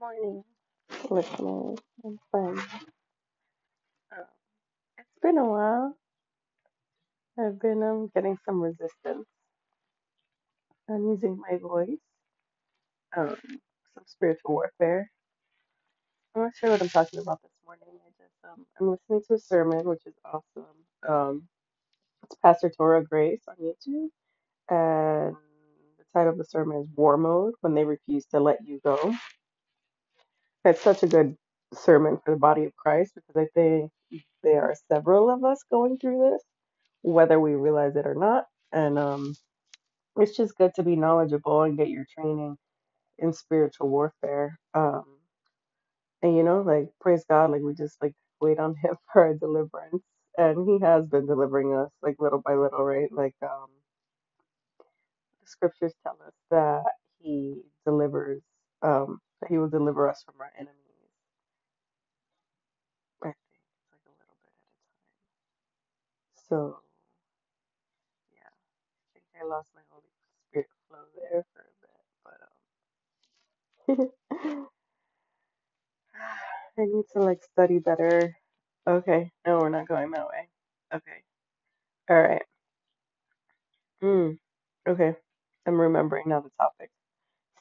Morning, listeners and friends. Um, it's been a while. I've been um, getting some resistance on using my voice, um, some spiritual warfare. I'm not sure what I'm talking about this morning. I just um, I'm listening to a sermon, which is awesome. Um, it's Pastor Tora Grace on YouTube, and the title of the sermon is War Mode When They Refuse to Let You Go. It's such a good sermon for the body of Christ because I think there are several of us going through this, whether we realize it or not. And um, it's just good to be knowledgeable and get your training in spiritual warfare. Um, and you know, like praise God, like we just like wait on Him for our deliverance, and He has been delivering us like little by little, right? Like um, the scriptures tell us that He delivers, um, that He will deliver us from our enemies. I think it's like a little bit at a time. So yeah, I think I lost my Holy Spirit flow there for a bit, but um, I need to like study better. Okay, no, we're not going that way. Okay, all right. Mm, okay, I'm remembering now the topic.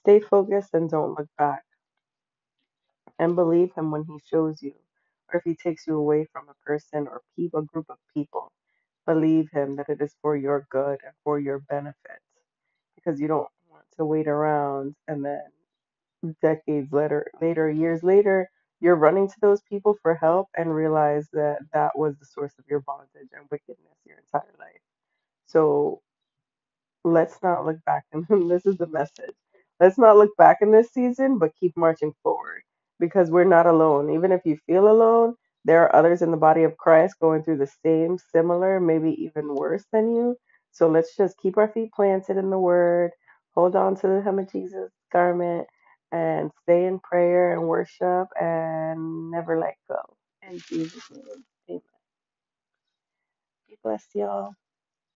Stay focused and don't look back, and believe him when he shows you, or if he takes you away from a person or people, a group of people. Believe him that it is for your good and for your benefit, because you don't want to wait around and then decades later, later, years later, you're running to those people for help and realize that that was the source of your bondage and wickedness your entire life. So let's not look back. And this is the message. Let's not look back in this season, but keep marching forward because we're not alone. Even if you feel alone, there are others in the body of Christ going through the same, similar, maybe even worse than you. So let's just keep our feet planted in the word, hold on to the hem of Jesus garment, and stay in prayer and worship and never let go. In Jesus' name, amen. Be blessed, y'all.